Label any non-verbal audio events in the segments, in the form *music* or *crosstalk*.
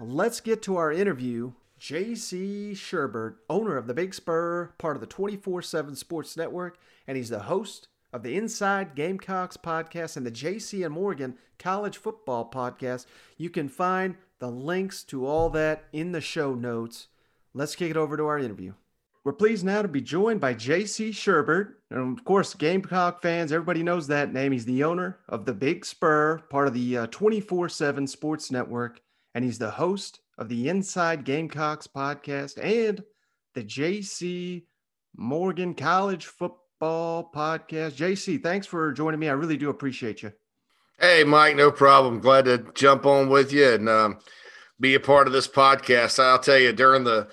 let's get to our interview. JC Shurburtt, owner of the Big Spur, part of the 24 7 Sports Network, and he's the host of the Inside Gamecocks podcast and the JC and Morgan College Football podcast. You can find the links to all that in the show notes. Let's kick it over to our interview. We're pleased now to be joined by JC Shurburtt. And of course, Gamecock fans, everybody knows that name. He's the owner of the Big Spur, part of the uh, 24 uh, 7 Sports Network, and he's the host of the Inside Gamecocks podcast and the JC Morgan College Football podcast. JC, thanks for joining me. I really do appreciate you. Hey, Mike, no problem. Glad to jump on with you and um, be a part of this podcast. I'll tell you, during the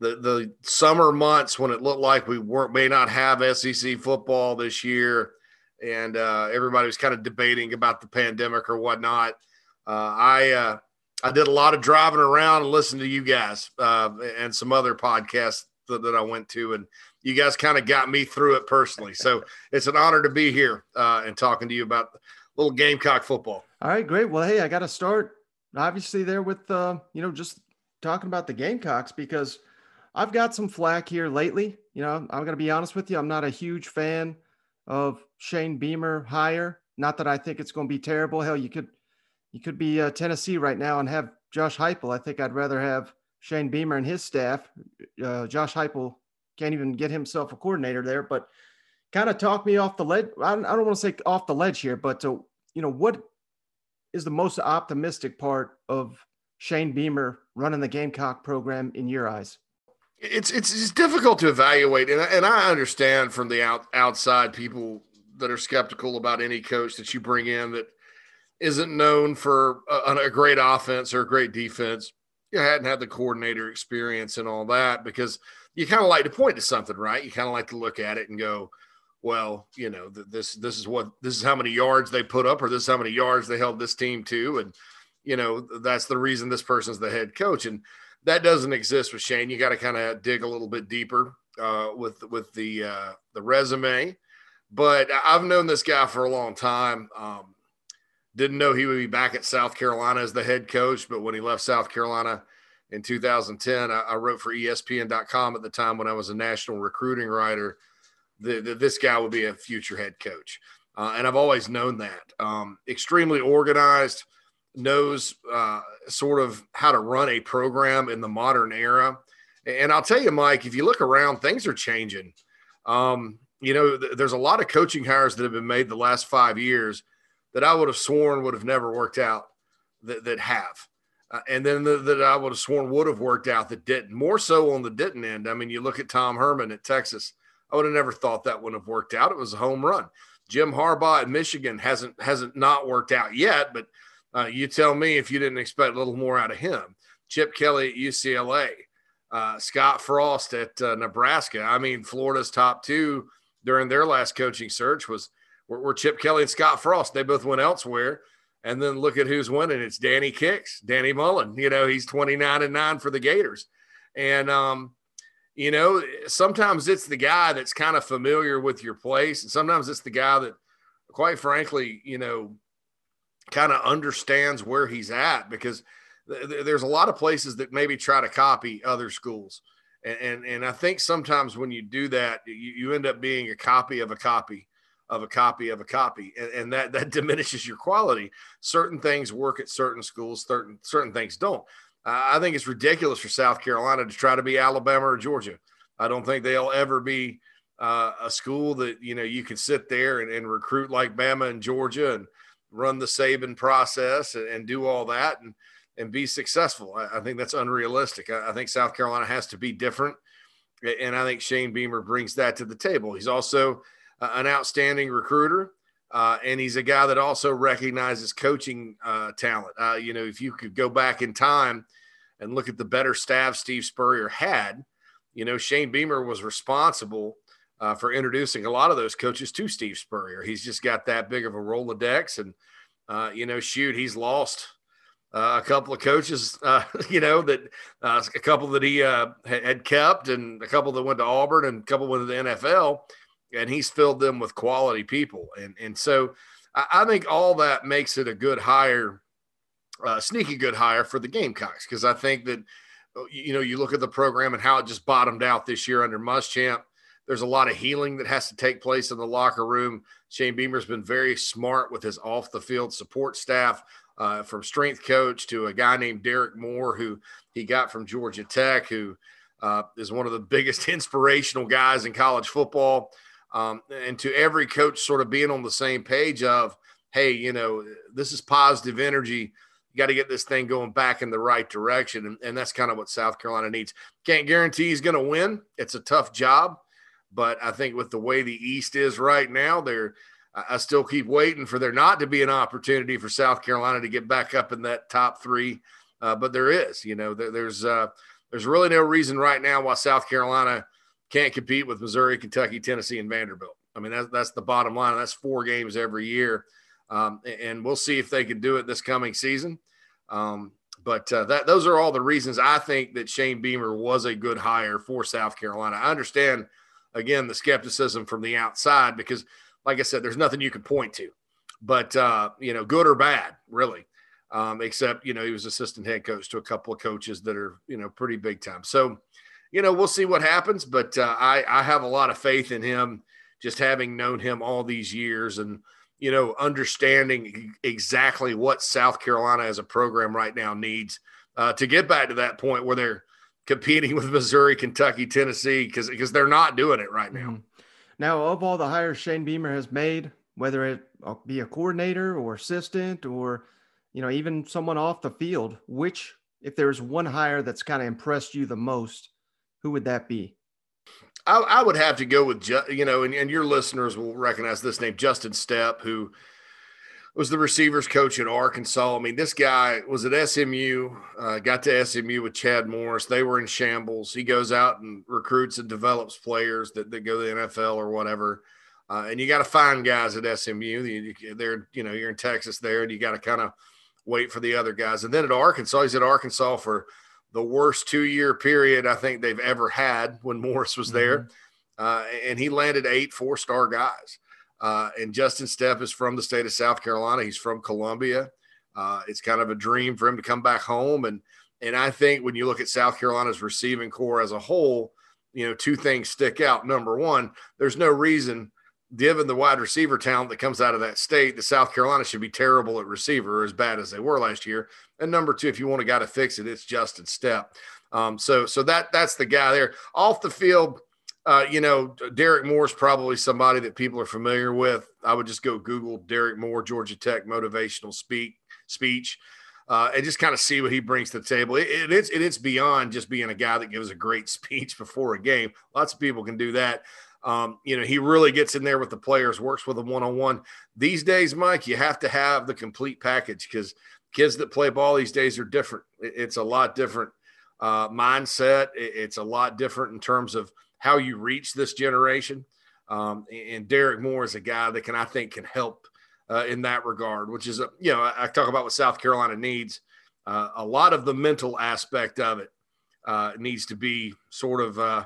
the the summer months when it looked like we weren't may not have SEC football this year, and uh, everybody was kind of debating about the pandemic or whatnot. Uh, I uh, I did a lot of driving around and listening to you guys uh, and some other podcasts that, that, I went to, and you guys kind of got me through it personally. So *laughs* it's an honor to be here uh, and talking to you about little Gamecock football. All right, great. Well, hey, I got to start obviously there with uh, you know just talking about the Gamecocks because I've got some flack here lately. You know, I'm going to be honest with you. I'm not a huge fan of Shane Beamer hire. Not that I think it's going to be terrible. Hell, you could you could be uh, Tennessee right now and have Josh Heupel. I think I'd rather have Shane Beamer and his staff. Uh, Josh Heupel can't even get himself a coordinator there, but kind of talk me off the ledge. I don't, I don't want to say off the ledge here, but uh, you know what is the most optimistic part of Shane Beamer running the Gamecock program in your eyes? it's it's it's difficult to evaluate, and and I understand from the out, outside people that are skeptical about any coach that you bring in that isn't known for a, a great offense or a great defense. You hadn't had the coordinator experience and all that because you kind of like to point to something, right? You kind of like to look at it and go, well, you know, this this is what this is how many yards they put up, or this is how many yards they held this team to, and you know that's the reason this person's the head coach. And that doesn't exist with Shane. You got to kind of dig a little bit deeper uh, with with the uh, the resume. But I've known this guy for a long time. Um, didn't know he would be back at South Carolina as the head coach, but when he left South Carolina in 2010, I, I wrote for ESPN.com at the time when I was a national recruiting writer. That this guy would be a future head coach, uh, and I've always known that. Um, extremely organized knows uh, sort of how to run a program in the modern era. And I'll tell you, Mike, if you look around, things are changing. Um, you know, th- there's a lot of coaching hires that have been made the last five years that I would have sworn would have never worked out that, that have. Uh, and then the, that I would have sworn would have worked out that didn't. More so on the didn't end. I mean, you look at Tom Herman at Texas. I would have never thought that would have worked out. It was a home run. Jim Harbaugh at Michigan hasn't hasn't not worked out yet, but uh, you tell me if you didn't expect a little more out of him. Chip Kelly at UCLA, uh, Scott Frost at uh, Nebraska. I mean, Florida's top two during their last coaching search was were, were, Chip Kelly and Scott Frost. They both went elsewhere. And then look at who's winning. It's Danny Kicks, Danny Mullen. You know, he's 29 and 9 for the Gators. And um, you know, sometimes it's the guy that's kind of familiar with your place, and sometimes it's the guy that, quite frankly, you know, kind of understands where he's at because th- there's a lot of places that maybe try to copy other schools. And, and, and I think sometimes when you do that, you, you end up being a copy of a copy of a copy of a copy, and, and that that *laughs* diminishes your quality. Certain things work at certain schools, certain certain things don't. Uh, I think it's ridiculous for South Carolina to try to be Alabama or Georgia. I don't think they'll ever be uh, a school that you know you can sit there and, and recruit like Bama and Georgia and run the Saban process and, and do all that and and be successful. I, I think that's unrealistic. I, I, think South Carolina has to be different, and I think Shane Beamer brings that to the table. He's also an outstanding recruiter. Uh, and he's a guy that also recognizes coaching uh, talent. Uh, you know, if you could go back in time and look at the better staff Steve Spurrier had, you know, Shane Beamer was responsible uh, for introducing a lot of those coaches to Steve Spurrier. He's just got that big of a Rolodex. And, uh, you know, shoot, he's lost uh, a couple of coaches, *laughs* you know, that a couple that he had kept and a couple that went to Auburn and a couple went to the NFL. And he's filled them with quality people. And, and so I, I think all that makes it a good hire uh, sneaky good hire for the Gamecocks because I think that uh, you know you look at the program and how it just bottomed out this year under Muschamp. There's a lot of healing that has to take place in the locker room. Shane Beamer's been very smart with his off the field support staff, uh, from strength coach to a guy named Derek Moore, who he got from Georgia Tech, who uh, is one of the biggest *laughs* inspirational guys in college football. Um, and to every coach sort of being on the same page of, hey, you know, this is positive energy. You got to get this thing going back in the right direction. And, and that's kind of what South Carolina needs. Can't guarantee he's going to win. It's a tough job. But I think with the way the East is right now, there, I still keep waiting for there not to be an opportunity for South Carolina to get back up in that top three. Uh, but there is, you know, there, there's uh, there's really no reason right now why South Carolina can't compete with Missouri, Kentucky, Tennessee, and Vanderbilt. I mean, that's that's the bottom line. That's four games every year, um, and we'll see if they can do it this coming season. Um, but uh, that those are all the reasons I think that Shane Beamer was a good hire for South Carolina. I understand again the skepticism from the outside because, like I said, there's nothing you can point to, but uh, you know, good or bad, really. Um, except you know he was assistant head coach to a couple of coaches that are you know pretty big time. So, you know, we'll see what happens. But uh, I I have a lot of faith in him, just having known him all these years and you know understanding exactly what South Carolina as a program right now needs uh, to get back to that point where they're competing with Missouri, Kentucky, Tennessee, because because they're not doing it right now. Mm-hmm. Now, of all the hires Shane Beamer has made, whether it be a coordinator or assistant or you know even someone off the field, which if there's one hire that's kind of impressed you the most, who would that be? I, I would have to go with you know, and, and your listeners will recognize this name, Justin Stepp, who was the receivers coach at Arkansas. I mean, this guy was at SMU, uh, got to SMU with Chad Morris. They were in shambles. He goes out and recruits and develops players that, that go to the NFL or whatever. Uh, and you got to find guys at SMU. They're, you know, you're in Texas there, and you got to kind of wait for the other guys. And then at Arkansas, he's at Arkansas for the worst two year period I think they've ever had when Morris was there. Mm-hmm. Uh, and he landed eight four star guys. Uh, and Justin Stepp is from the state of South Carolina. He's from Columbia. Uh, it's kind of a dream for him to come back home. And and I think when you look at South Carolina's receiving corps as a whole, you know, two things stick out. Number one, there's no reason, given the wide receiver talent that comes out of that state, the South Carolina should be terrible at receiver, as bad as they were last year. And number two, if you want a guy to fix it, it's Justin Stepp. Um, so so that that's the guy there off the field uh, you know, Derek Moore is probably somebody that people are familiar with. I would just go Google Derek Moore, Georgia Tech motivational speak speech, uh, and just kind of see what he brings to the table. It, it, it's it, it's beyond just being a guy that gives a great *laughs* speech before a game. Lots of people can do that. Um, you know, he really gets in there with the players, works with them one on one. These days, Mike, you have to have the complete package because kids that play ball these days are different. It's a lot different uh, mindset. it's a lot different in terms of how you reach this generation. Um, and Derek Moore is a guy that can, I think, can help uh, in that regard, which is, a, you know, I, talk about what South Carolina needs. Uh, a lot of the mental aspect of it uh, needs to be sort of uh,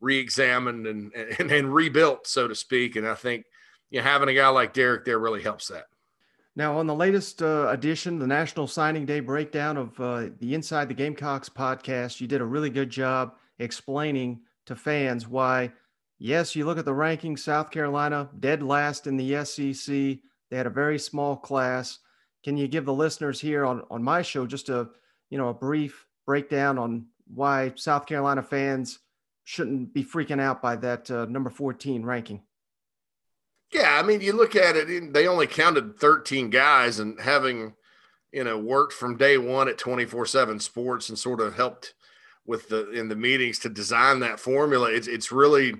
re-examined and, and, and rebuilt, so to speak. And I think you know, having a guy like Derek there really helps that. Now, on the latest uh, edition, the National Signing Day breakdown of uh, the Inside the Gamecocks podcast, you did a really good job explaining to fans why, yes, you look at the rankings, South Carolina dead last in the SEC. They had a very small class. Can you give the listeners here on, on my show just a you know a brief breakdown on why South Carolina fans shouldn't be freaking out by that uh, number 14 ranking? Yeah, I mean, you look at it, they only counted 13 guys, and having, you know, worked from day one at 24 7 sports and sort of helped with the in the meetings to design that formula, it's it's really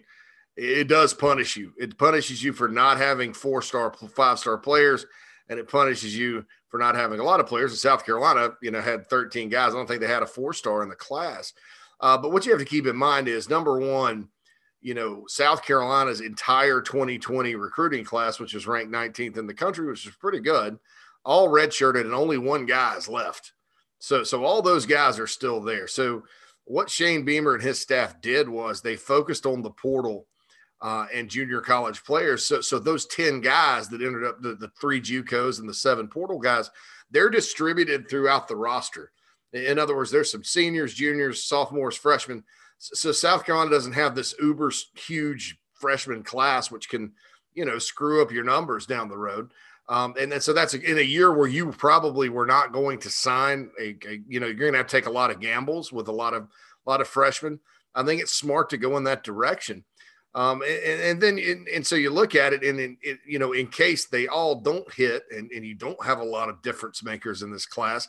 it does punish you. It punishes you for not having four star, five star players, and it punishes you for not having a lot of players. In South Carolina, you know, had 13 guys. I don't think they had a four star in the class. Uh, but what you have to keep in mind is number one, you know, South Carolina's entire 2020 recruiting class, which is ranked 19th in the country, which is pretty good, all redshirted, and only one guy is left. So, so all those guys are still there. So what Shane Beamer and his staff did was they focused on the portal uh, and junior college players. So, so those 10 guys that ended up the, the three JUCOs and the seven portal guys, they're distributed throughout the roster. In other words, there's some seniors, juniors, sophomores, freshmen. So South Carolina doesn't have this uber huge freshman class, which can, you know, screw up your numbers down the road. Um, and then, so that's in a year where you probably were not going to sign a, a you know, you're going to have to take a lot of gambles with a lot of, a lot of freshmen. I think it's smart to go in that direction. Um, and, and, then, and so you look at it, and in, it, you know, in case they all don't hit, and, and you don't have a lot of difference makers in this class,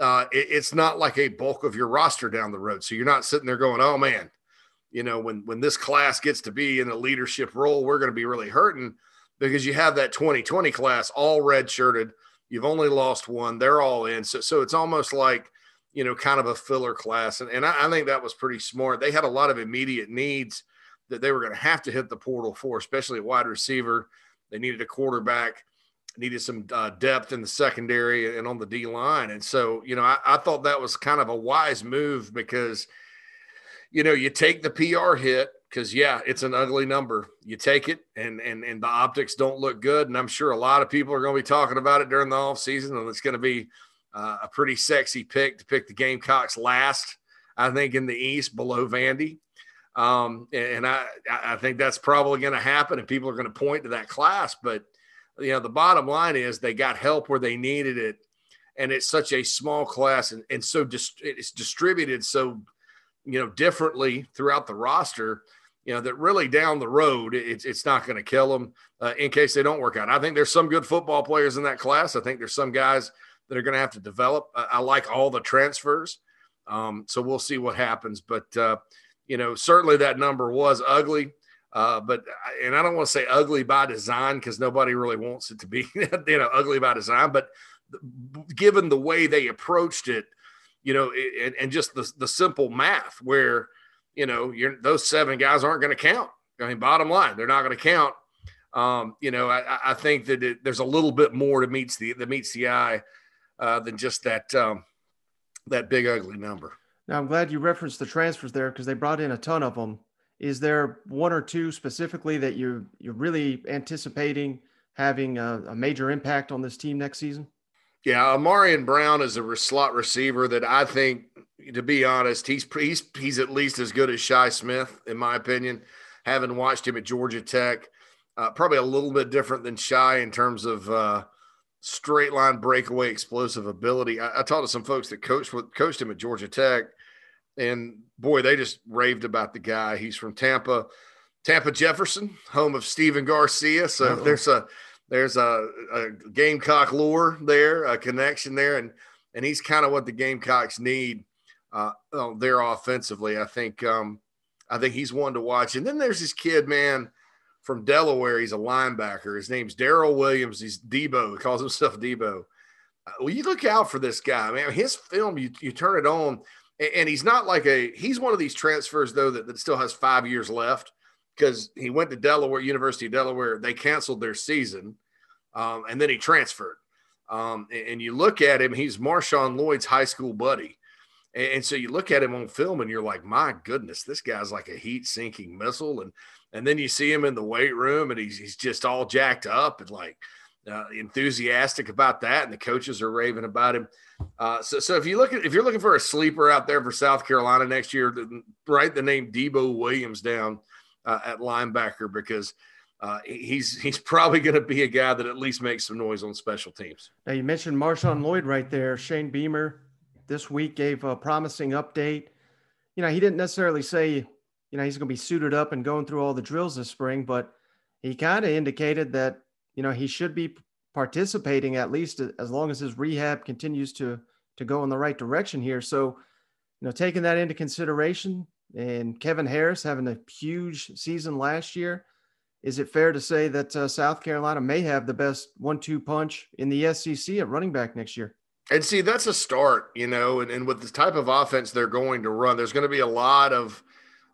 uh, it, it's not like a bulk of your roster down the road. So you're not sitting there going, "Oh man, you know, when when this class gets to be in a leadership role, we're going to be really hurting," because you have that 2020 class all redshirted. You've only lost one; they're all in. So, so it's almost like you know, kind of a filler class, and and I, I think that was pretty smart. They had a lot of immediate needs that they were going to have to hit the portal for, especially wide receiver. They needed a quarterback, needed some uh, depth in the secondary and on the D line. And so, you know, I, I, thought that was kind of a wise move because, you know, you take the PR hit because yeah, it's an ugly number. You take it and and and the optics don't look good. And I'm sure a lot of people are going to be talking about it during the off season, and it's going to be uh, a pretty sexy pick to pick the Gamecocks last. I think in the East below Vandy. Um, and I, I think that's probably going to happen, and people are going to point to that class. But you know, the bottom line is they got help where they needed it, and it's such a small class, and, and so dist- it's distributed so you know differently throughout the roster. You know that really down the road, it's it's not going to kill them uh, in case they don't work out. I think there's some good football players in that class. I think there's some guys that are going to have to develop. I, I like all the transfers, um, so we'll see what happens. But uh, you know, certainly that number was ugly. Uh, but and I don't want to say ugly by design because nobody really wants it to be, *laughs* you know, ugly by design. But given the way they approached it, you know, and, and just the the simple math where you know those seven guys aren't going to count. I mean, bottom line, they're not going to count. Um, you know, I, I think that it, there's a little bit more to meets the that meets the eye uh, than just that um, that big ugly number. Now, I'm glad you referenced the transfers there because they brought in a ton of them. Is there one or two specifically that you you're really anticipating having a, a major impact on this team next season? Yeah, Ahmarean Brown is a slot receiver that I think, to be honest, he's he's he's at least as good as Shi Smith in my opinion. Having watched him at Georgia Tech, uh, probably a little bit different than Shi in terms of uh, straight line breakaway explosive ability. I, I talked to some folks that coached with, coached him at Georgia Tech, and boy, they just raved about the guy. He's from Tampa, Tampa Jefferson, home of Stephen Garcia. So Uh-oh. there's a there's a, a, Gamecock lure there, a connection there, and and he's kind of what the Gamecocks need uh, there offensively. I think um, I think he's one to watch. And then there's this kid, man, from Delaware. He's a linebacker. His name's Daryl Williams. He's Debo. He calls himself Debo. Uh, well, you look out for this guy, man. His film, you you turn it on and he's not like a he's one of these transfers though that, that still has five years left because he went to Delaware University of Delaware. They canceled their season, um, and then he transferred. Um, and, and, you look at him; he's Marshawn Lloyd's high school buddy. And, and, so you look at him on film, and you're like, "My goodness, this guy's like a heat-sinking missile." And and then you see him in the weight room, and he's he's just all jacked up and like uh, enthusiastic about that, and the coaches are raving about him. Uh, so, so if you look at if you're looking for a sleeper out there for South Carolina next year, write the name Debo Williams down uh, at linebacker because uh, he's he's probably going to be a guy that at least makes some noise on special teams. Now you mentioned Marshawn Lloyd right there. Shane Beamer this week gave a promising update. You know, he didn't necessarily say you know he's going to be suited up and going through all the drills this spring, but he kind of indicated that you know he should be participating at least as long as his rehab continues to to go in the right direction here. So, you know, taking that into consideration and Kevin Harris having a huge season last year, is it fair to say that uh, South Carolina may have the best one-two punch in the SEC at running back next year? And see, that's a start, you know, and, and with the type of offense they're going to run, there's going to be a lot of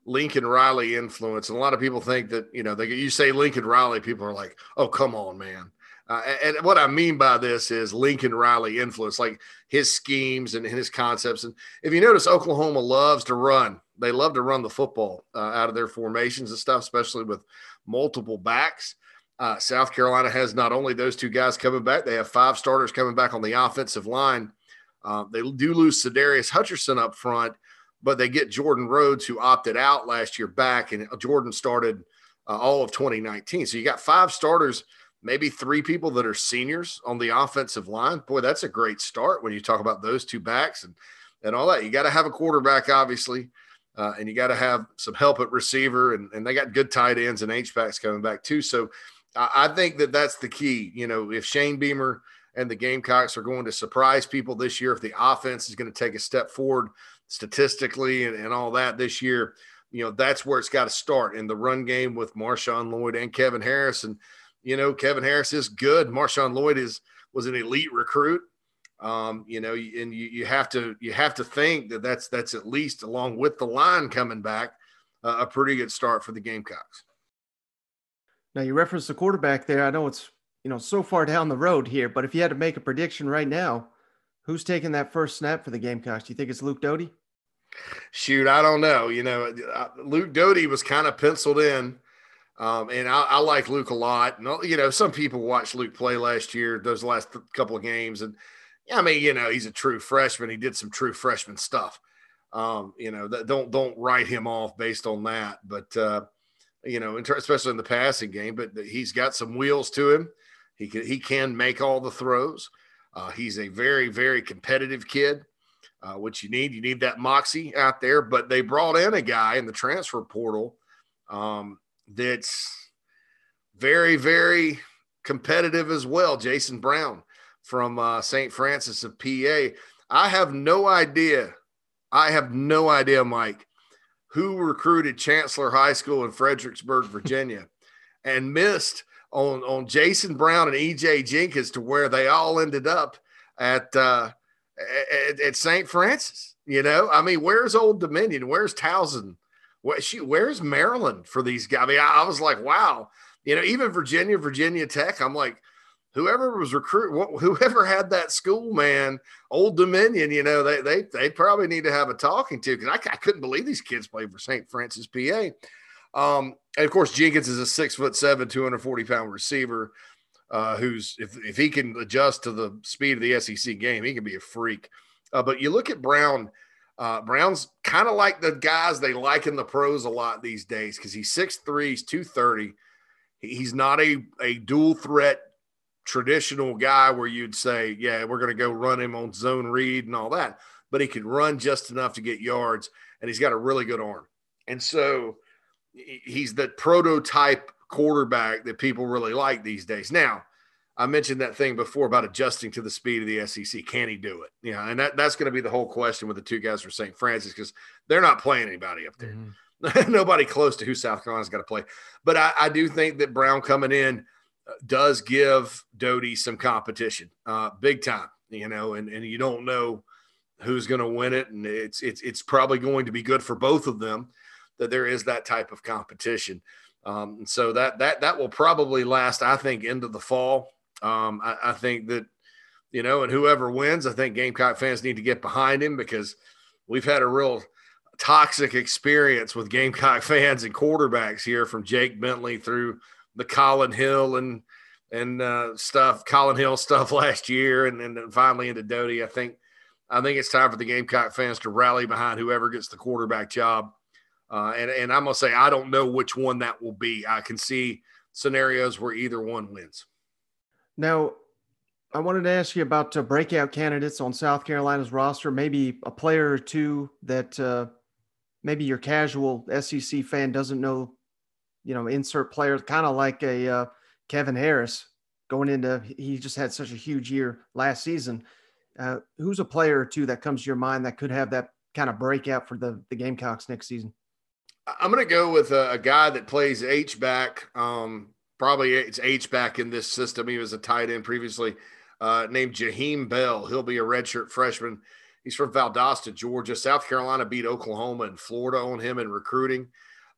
Lincoln Riley influence. And a lot of people think that, you know, they, you say Lincoln Riley, people are like, oh, come on, man. Uh, and what I mean by this is Lincoln Riley influence, like his schemes and his concepts. And if you notice, Oklahoma loves to run. They love to run the football uh, out of their formations and stuff, especially with multiple backs. Uh, South Carolina has not only those two guys coming back, they have five starters coming back on the offensive line. Uh, they do lose Sadarius Hutcherson up front, but they get Jordan Rhodes, who opted out last year, back, and Jordan started uh, all of 2019. So you got five starters, maybe three people that are seniors on the offensive line. Boy, that's a great start when you talk about those two backs and and all that. You got to have a quarterback, obviously, uh, and you got to have some help at receiver, and, and they got good tight ends and H backs coming back too. So I think that that's the key. You know, if Shane Beamer and the Gamecocks are going to surprise people this year, if the offense is going to take a step forward statistically and, and all that this year, you know, that's where it's got to start in the run game with Marshawn Lloyd and Kevin Harris. And, you know, Kevin Harris is good. Marshawn Lloyd is was an elite recruit. Um, you know, and you, you have to you have to think that that's that's at least along with the line coming back uh, a pretty good start for the Gamecocks. Now you referenced the quarterback there. I know it's you know so far down the road here, but if you had to make a prediction right now, who's taking that first snap for the Gamecocks? Do you think it's Luke Doty? Shoot, I don't know. You know, Luke Doty was kind of penciled in, um, and I, I, like Luke a lot. And you know, some people watched Luke play last year, those last couple of games, and yeah, I mean, you know, he's a true freshman. He did some true freshman stuff. Um, you know, don't don't write him off based on that. But uh, you know, especially in the passing game. But he's got some wheels to him. He can he can make all the throws. Uh, he's a very very competitive kid, uh, which you need. You need that moxie out there. But they brought in a guy in the transfer portal um, that's very very competitive as well. Jason Brown from uh, St. Francis of PA. I have no idea. I have no idea, Mike, who recruited Chancellor High School in Fredericksburg, Virginia, and missed on on Jason Brown and EJ Jenkins to where they all ended up at uh, at, at St. Francis. You know, I mean, where's Old Dominion? Where's Towson? Where, she, where's Maryland for these guys? I mean, I, I was like, wow. You know, even Virginia, Virginia Tech. I'm like, whoever was recruit, whoever had that school, man, Old Dominion, you know, they they they probably need to have a talking to because I, I, couldn't believe these kids played for St. Francis, PA. Um, and of course, Jenkins is a six foot seven, 240 pound receiver. Uh, who's if, if he can adjust to the speed of the SEC game, he can be a freak. Uh, but you look at Brown, uh, Brown's kind of like the guys they like in the pros a lot these days because he's 6'3, he's 230. He's not a, a dual threat traditional guy where you'd say, yeah, we're going to go run him on zone read and all that. But he can run just enough to get yards, and he's got a really good arm. And so he's the prototype quarterback that people really like these days. Now, I mentioned that thing before about adjusting to the speed of the SEC. Can he do it? Yeah, and that, that's going to be the whole question with the two guys from St. Francis because they're not playing anybody up there. Mm-hmm. *laughs* Nobody close to who South Carolina's got to play. But I, I do think that Brown coming in does give Doty some competition, uh, big time. You know, and and you don't know who's going to win it, and it's it's it's probably going to be good for both of them that there is that type of competition. Um, so that that that will probably last, I think, into the fall. Um, I, I think that you know, and whoever wins, I think Gamecock fans need to get behind him because we've had a real toxic experience with Gamecock *laughs* fans and quarterbacks here from Jake Bentley through the Colin Hill and and uh, stuff, Colin Hill *laughs* stuff last year, and then finally into Doty. I think I think it's time for the Gamecock fans to rally behind whoever gets the quarterback job. Uh, and and I'm gonna say I don't know which one that will be. I can see scenarios where either one wins. Now, I wanted to ask you about uh, breakout candidates on South Carolina's roster. Maybe a player or two that uh, maybe your casual SEC fan doesn't know you know, insert players, kind of like a uh, Kevin Harris going into. He just had such a huge year last season. Uh, who's a player or two that comes to your mind that could have that kind of breakout for the the Gamecocks next season? I'm going to go with a, a, guy that plays H back. Um, probably it's H back in this system. He was a tight end previously, uh, named Jaheim Bell. He'll be a redshirt freshman. He's from Valdosta, Georgia. South Carolina beat Oklahoma and Florida on him in recruiting.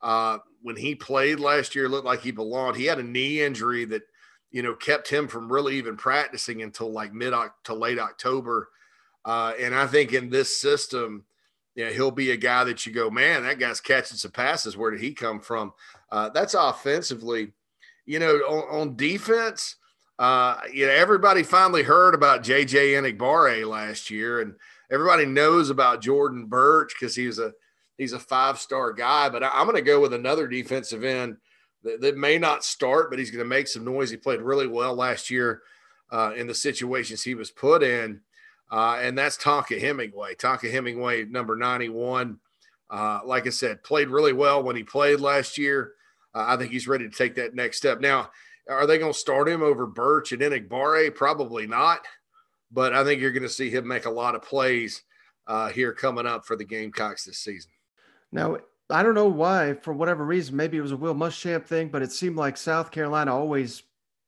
Uh, when he played last year, looked like he belonged. He had a knee injury that, you know, kept him from really even practicing until like mid to late October. Uh, and I think in this system, yeah, he'll be a guy that you go, man, that guy's catching some passes. Where did he come from? Uh, that's offensively. you know, on, on defense, uh, you know, everybody finally heard about JJ Enagbare last year, and everybody knows about Jordan Burch because he was a he's a five star guy. But I, am going to go with another defensive end that, that, may not start, but he's going to make some noise. He played really well last year uh, in the situations he was put in, uh, and that's Tonka Hemingway. Tonka Hemingway, number 91. Uh, like I said, played really well when he played last year. Uh, I think he's ready to take that next step. Now, are they going to start him over Burch and Enagbare? Probably not. But I think you're going to see him make a lot of plays uh, here coming up for the Gamecocks this season. Now, I don't know why, for whatever reason, maybe it was a Will Muschamp thing, but it seemed like South Carolina always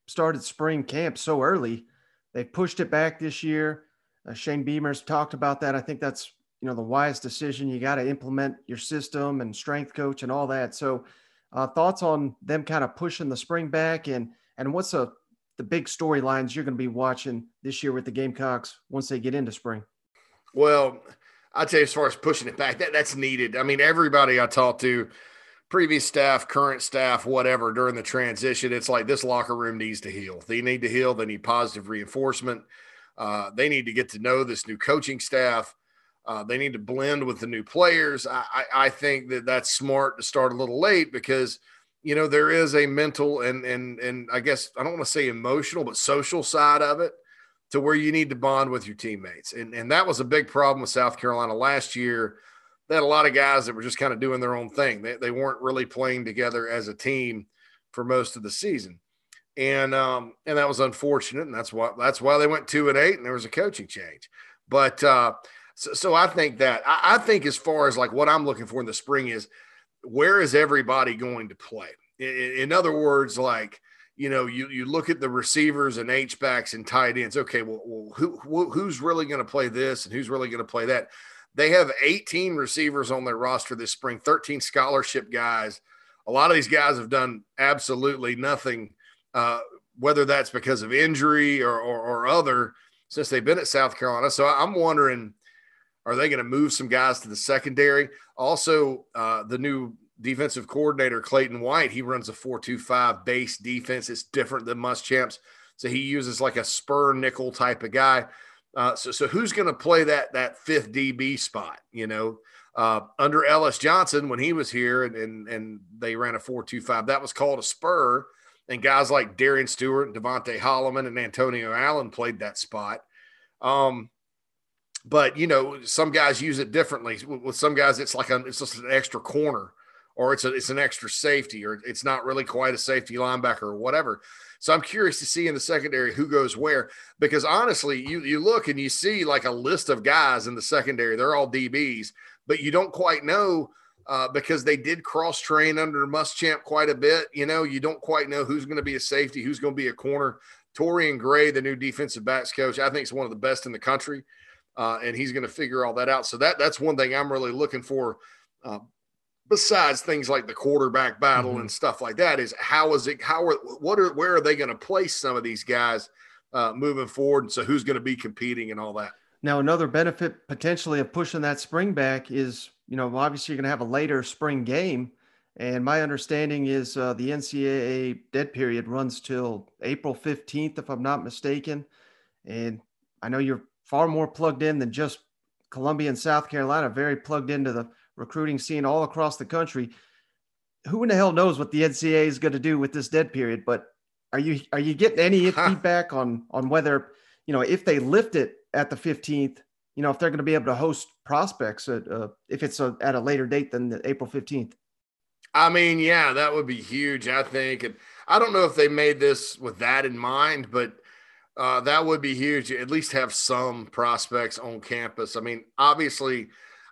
started spring camp so early. They pushed it back this year. Uh, Shane Beamer's talked about that. I think that's you know the wise decision. You got to implement your system and strength coach and all that. So, uh, thoughts on them kind of pushing the spring back and and what's a the big storylines you're going to be watching this year with the Gamecocks once they get into spring? Well, I'd say as far as pushing it back, that that's needed. I mean, everybody I talked to, previous staff, current staff, whatever, during the transition, it's like this locker room needs to heal. They need to heal. They need positive reinforcement. Uh, they need to get to know this new coaching staff. Uh, they need to blend with the new players. I, I, I, think that that's smart to start a little late because, you know, there is a mental and and and I guess I don't want to say emotional, but social side of it to where you need to bond with your teammates. And, and that was a big problem with South Carolina last year. They had a lot of guys that were just kind of doing their own thing. They, they weren't really playing together as a team for most of the season. And um, and that was unfortunate. And that's why that's why they went two and eight and there was a coaching change. But uh, so, so I think that I, I think as far as like what I'm looking for in the spring is where is everybody going to play? In, in other words, like you know, you you look at the receivers and H backs and tight ends. Okay, well, well who, who who's really going to play this and who's really going to play that? They have 18 receivers on their roster this spring, 13 scholarship guys. A lot of these guys have done absolutely nothing, uh, whether that's because of injury or, or, or other, since they've been at South Carolina. So I'm wondering, are they going to move some guys to the secondary? Also, uh, the new defensive coordinator Clayton White, he runs a 4-2-5 base defense. It's different than Muschamp's. So he uses like a spur nickel type of guy. Uh, so, so who's going to play that that fifth DB spot? You know, uh, under Ellis Johnson when he was here and, and and they ran a four two five, that was called a spur, and guys like Darian Stewart, DeVonte Holloman, and Antonio Allen played that spot. Um, but you know, some guys use it differently. With, some guys, it's like a, it's just an extra corner or it's a, it's an extra safety, or it's not really quite a safety linebacker or whatever. So I'm curious to see in the secondary who goes where, because honestly, you you look and you see like a list of guys in the secondary. They're all DBs, but you don't quite know uh, because they did cross train under Muschamp quite a bit. You know, you don't quite know who's going to be a safety, who's going to be a corner. Torian Gray, the new defensive backs coach, I think is one of the best in the country, uh, and he's going to figure all that out. So that that's one thing I'm really looking for. Uh, besides things like the quarterback battle mm-hmm. and stuff like that is how is it how are what are where are they going to place some of these guys uh, moving forward and so who's going to be competing and all that now another benefit potentially of pushing that spring back is you know obviously you're going to have a later spring game and my understanding is uh, the ncaa dead period runs till april 15th if i'm not mistaken and i know you're far more plugged in than just columbia and south carolina very plugged into the recruiting scene all across the country. Who in the hell knows what the NCAA is going to do with this dead period? But are you are you getting any *laughs* feedback on on whether you know if they lift it at the 15th, you know if they're going to be able to host prospects at, uh, if it's a, at a later date than the April 15th? I mean, yeah, that would be huge. I think, and I don't know if they made this with that in mind, but uh, that would be huge. At least have some prospects on campus. I mean, obviously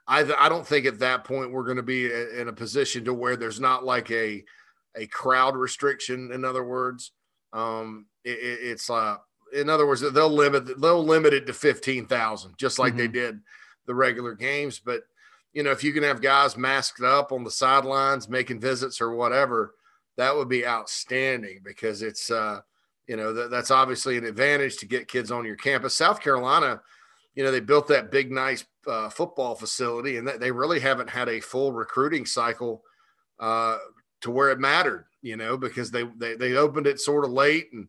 I, I don't think at that point we're going to be in a position to where there's not like a a crowd restriction. In other words, um, it, it's uh, in other words they'll limit they'll limit it to fifteen thousand, just like mm-hmm. they did the regular games. But you know, if you can have guys masked up on the sidelines making visits or whatever, that would be outstanding because it's uh, you know th- that's obviously an advantage to get kids on your campus. South Carolina you know, they built that big, nice uh, football facility, and they really haven't had a full recruiting cycle uh, to where it mattered. you know, because they they, they opened it sort of late and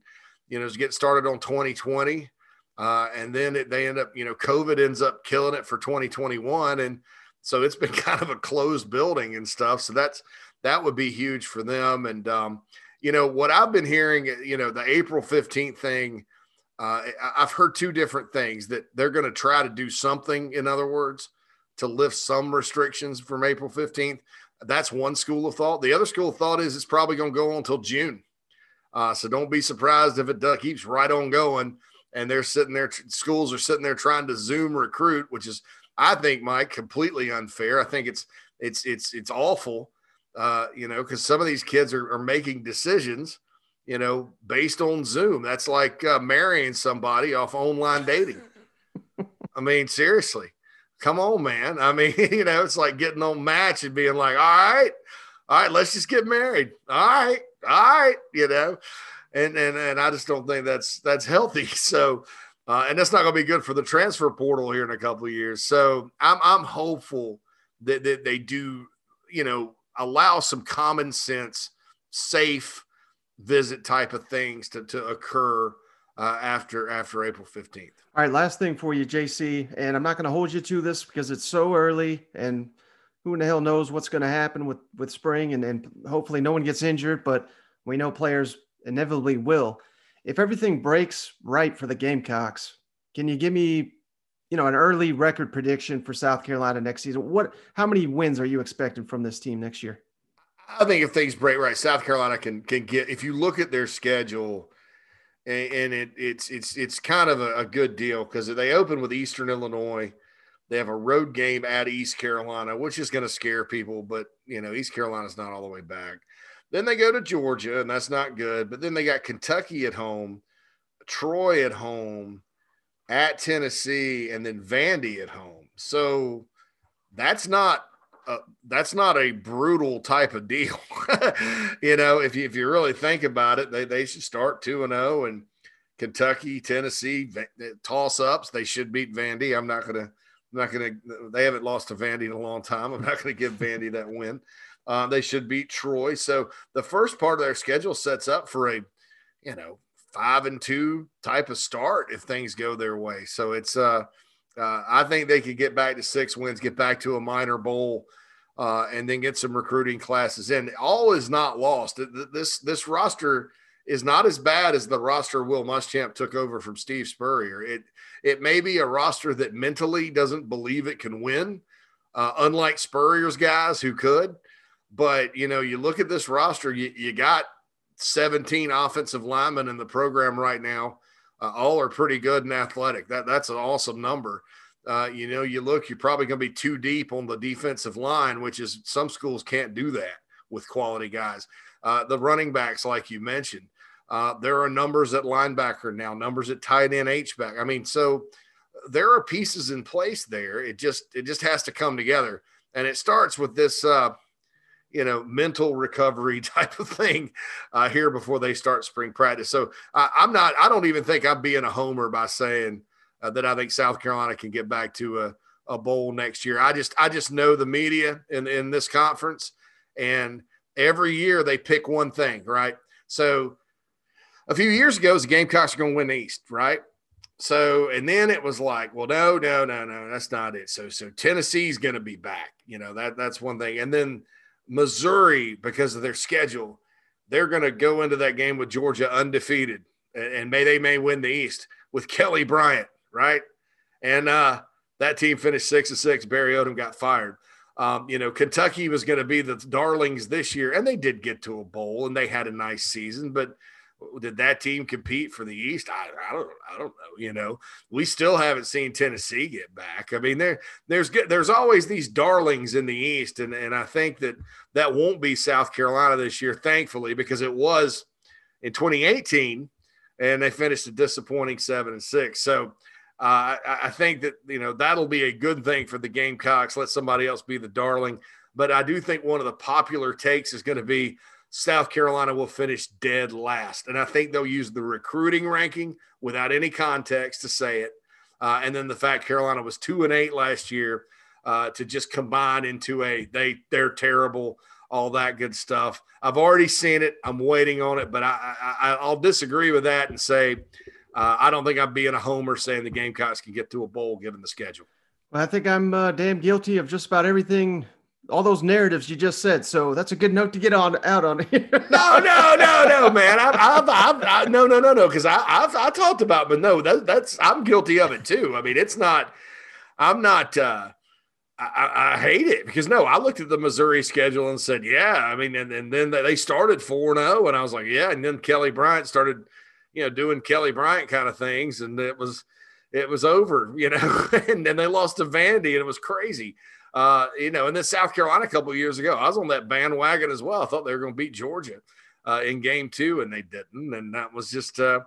you know, it's getting started on 2020. Uh, and then it, they end up, you know, COVID ends up killing it for 2021. And so it's been *laughs* kind of a closed building and stuff. So that's that would be huge for them. And um, you know, what I've been hearing, you know, the April 15th thing, uh, I've heard two different things that they're going to try to do something, in other words, to lift some restrictions from April 15th. That's one school of thought. The other school of thought is it's probably going to go on until June. Uh, so don't be surprised if it keeps right on going and they're sitting there, schools are sitting there trying to Zoom recruit, which is, I think, Mike, completely unfair. I think it's, it's, it's, it's awful, uh, you know, because some of these kids are, are making decisions you know, based on Zoom. That's like uh, marrying somebody off online dating. I mean, seriously, come on, man. I mean, *laughs* you know, it's like getting on Match and being like, all right, all right, let's just get married. All right, all right, you know, and and and I just don't think that's that's healthy. *laughs* So. Uh, and that's not going to be good for the transfer portal here in a couple of years. So I'm I'm hopeful that, that they do, you know, allow some common sense, safe, visit type of things to, to occur uh, after after April 15th. All right, last thing for you, JC, and I'm not going to hold you to this because it's so early and who in the hell knows what's going to happen with with spring and, and hopefully no one gets injured, but we know players inevitably will. If everything breaks right for the Gamecocks, can you give me, you know, an early record prediction for South Carolina next season? What how many wins are you expecting from this team next year? I think if things break right, South Carolina can can get. If you look at their schedule, and, it it's it's it's kind of a, a good deal because they open with Eastern Illinois. They have a road game at East Carolina, which is going to scare people, but you know East Carolina's not all the way back. Then they go to Georgia, and that's not good. But then they got Kentucky at home, Troy at home, at Tennessee, and then Vandy at home. So that's not uh, that's not a brutal type of deal. *laughs* you know, if you, if you really think about it, they, they should start 2 and 0 and Kentucky, Tennessee, toss ups. They should beat Vandy. I'm not going to, I'm not going to, they haven't lost to Vandy in a long time. I'm not going to give Vandy that win. Uh, they should beat Troy. So the first part of their schedule sets up for a, you know, five and two type of start if things go their way. So it's, uh, uh, I think they could get back to six wins, get back to a minor bowl, uh, and then get some recruiting classes in. All is not lost. This this roster is not as bad as the roster Will Muschamp took over from Steve Spurrier. It it may be a roster that mentally doesn't believe it can win, uh, unlike Spurrier's guys who could. But you know, you look at this roster, you, you got 17 offensive linemen in the program right now uh, all are pretty good and athletic. That that's an awesome number. Uh, you know, you look, you're probably going to be too deep on the defensive line, which is some schools can't do that with quality guys. Uh, the running backs, like you mentioned, uh, there are numbers at linebacker now, numbers at tight end, H back. I mean, so there are pieces in place there. It just it just has to come together, and it starts with this uh, you know, mental recovery *laughs* type of thing uh, here before they start spring practice. So uh, I'm not, I don't even think I'm being a homer by saying uh, that I think South Carolina can get back to a, a bowl next year. I just, I just know the media in, in this conference and every year they pick one thing, right? So a few years ago, was the Gamecocks are going to win the East, right? So, and then it was like, well, no, no, no, no, that's not it. So, so Tennessee's going to be back. You know that that's one thing, and then Missouri, because of their schedule, they're going to go into that game with Georgia undefeated, and may they may win the East with Kelly Bryant, right? And uh, that team finished six to six. Barry Odom got fired. Um, you know, Kentucky was going to be the darlings this year, and they did get to a bowl, and they had a nice season, but did that team compete for the East? I, I don't I don't know. You know, we still haven't seen Tennessee get back. I mean, there there's there's always these darlings in the East, and and I think that that won't be South Carolina this year, thankfully, because it was in 2018, and they finished a disappointing seven and six. So. Uh, I, I think that you know that'll be a good thing for the Gamecocks. Let somebody else be the darling, but I do think one of the popular takes is going to be South Carolina will finish dead last. And I think they'll use the recruiting ranking without any context to say it. Uh, and then the fact Carolina was two and eight last year uh, to just combine into a they they're terrible. all that good stuff. I've already seen it. I'm waiting on it, but I, I I'll disagree with that and say uh, I don't think I'm being a homer saying the Gamecocks can get to a bowl given the schedule. Well, I think I'm uh, damn guilty of just about everything all those narratives you just said. So that's a good note to get on out on here. *laughs* no, no, no, no, man. I've, I've, I've I, no, no, no, no. Because I, I've, I talked about, but no, that, that's I'm guilty of it too. I mean, it's not. I'm not. uh I, I, hate it because no, I looked at the Missouri schedule and said, yeah. I mean, and, and then they started four and zero, and I was like, yeah. And then Kelly Bryant started, you know, doing Kelly Bryant kind of things, and it was, it was over, you know. *laughs* and then they lost to Vandy, and it was crazy. Uh, you know, and then South Carolina a couple years ago, I was on that bandwagon as well. I thought they were going to beat Georgia uh, in game two, and they didn't. And that was just uh,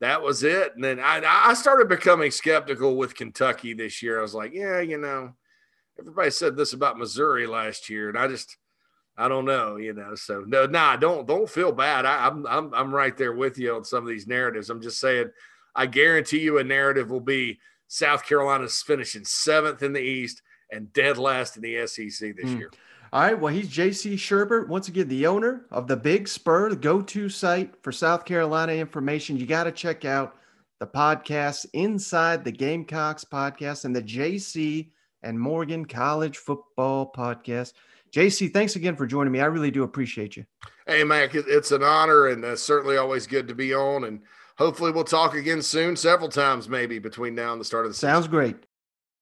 that was it. And then I, I started becoming skeptical with Kentucky this year. I was like, yeah, you know, everybody said this about Missouri last year, and I just I don't know, you know. So no, nah, don't don't feel bad. I, I'm I'm I'm right there with you on some of these narratives. I'm just saying, I guarantee you a narrative will be South Carolina's finishing seventh in the East and dead last in the SEC this mm. year. All right. Well, he's JC Shurburtt, once again, the owner of the Big Spur, the go to site for South Carolina information. You got to check out the podcast Inside the Gamecocks podcast and the JC and Morgan College Football podcast. JC, thanks again for joining me. I really do appreciate you. Hey, Mac, it's an honor and uh, certainly always good to be on. And hopefully we'll talk again soon, several times maybe between now and the start of the season. Sounds great.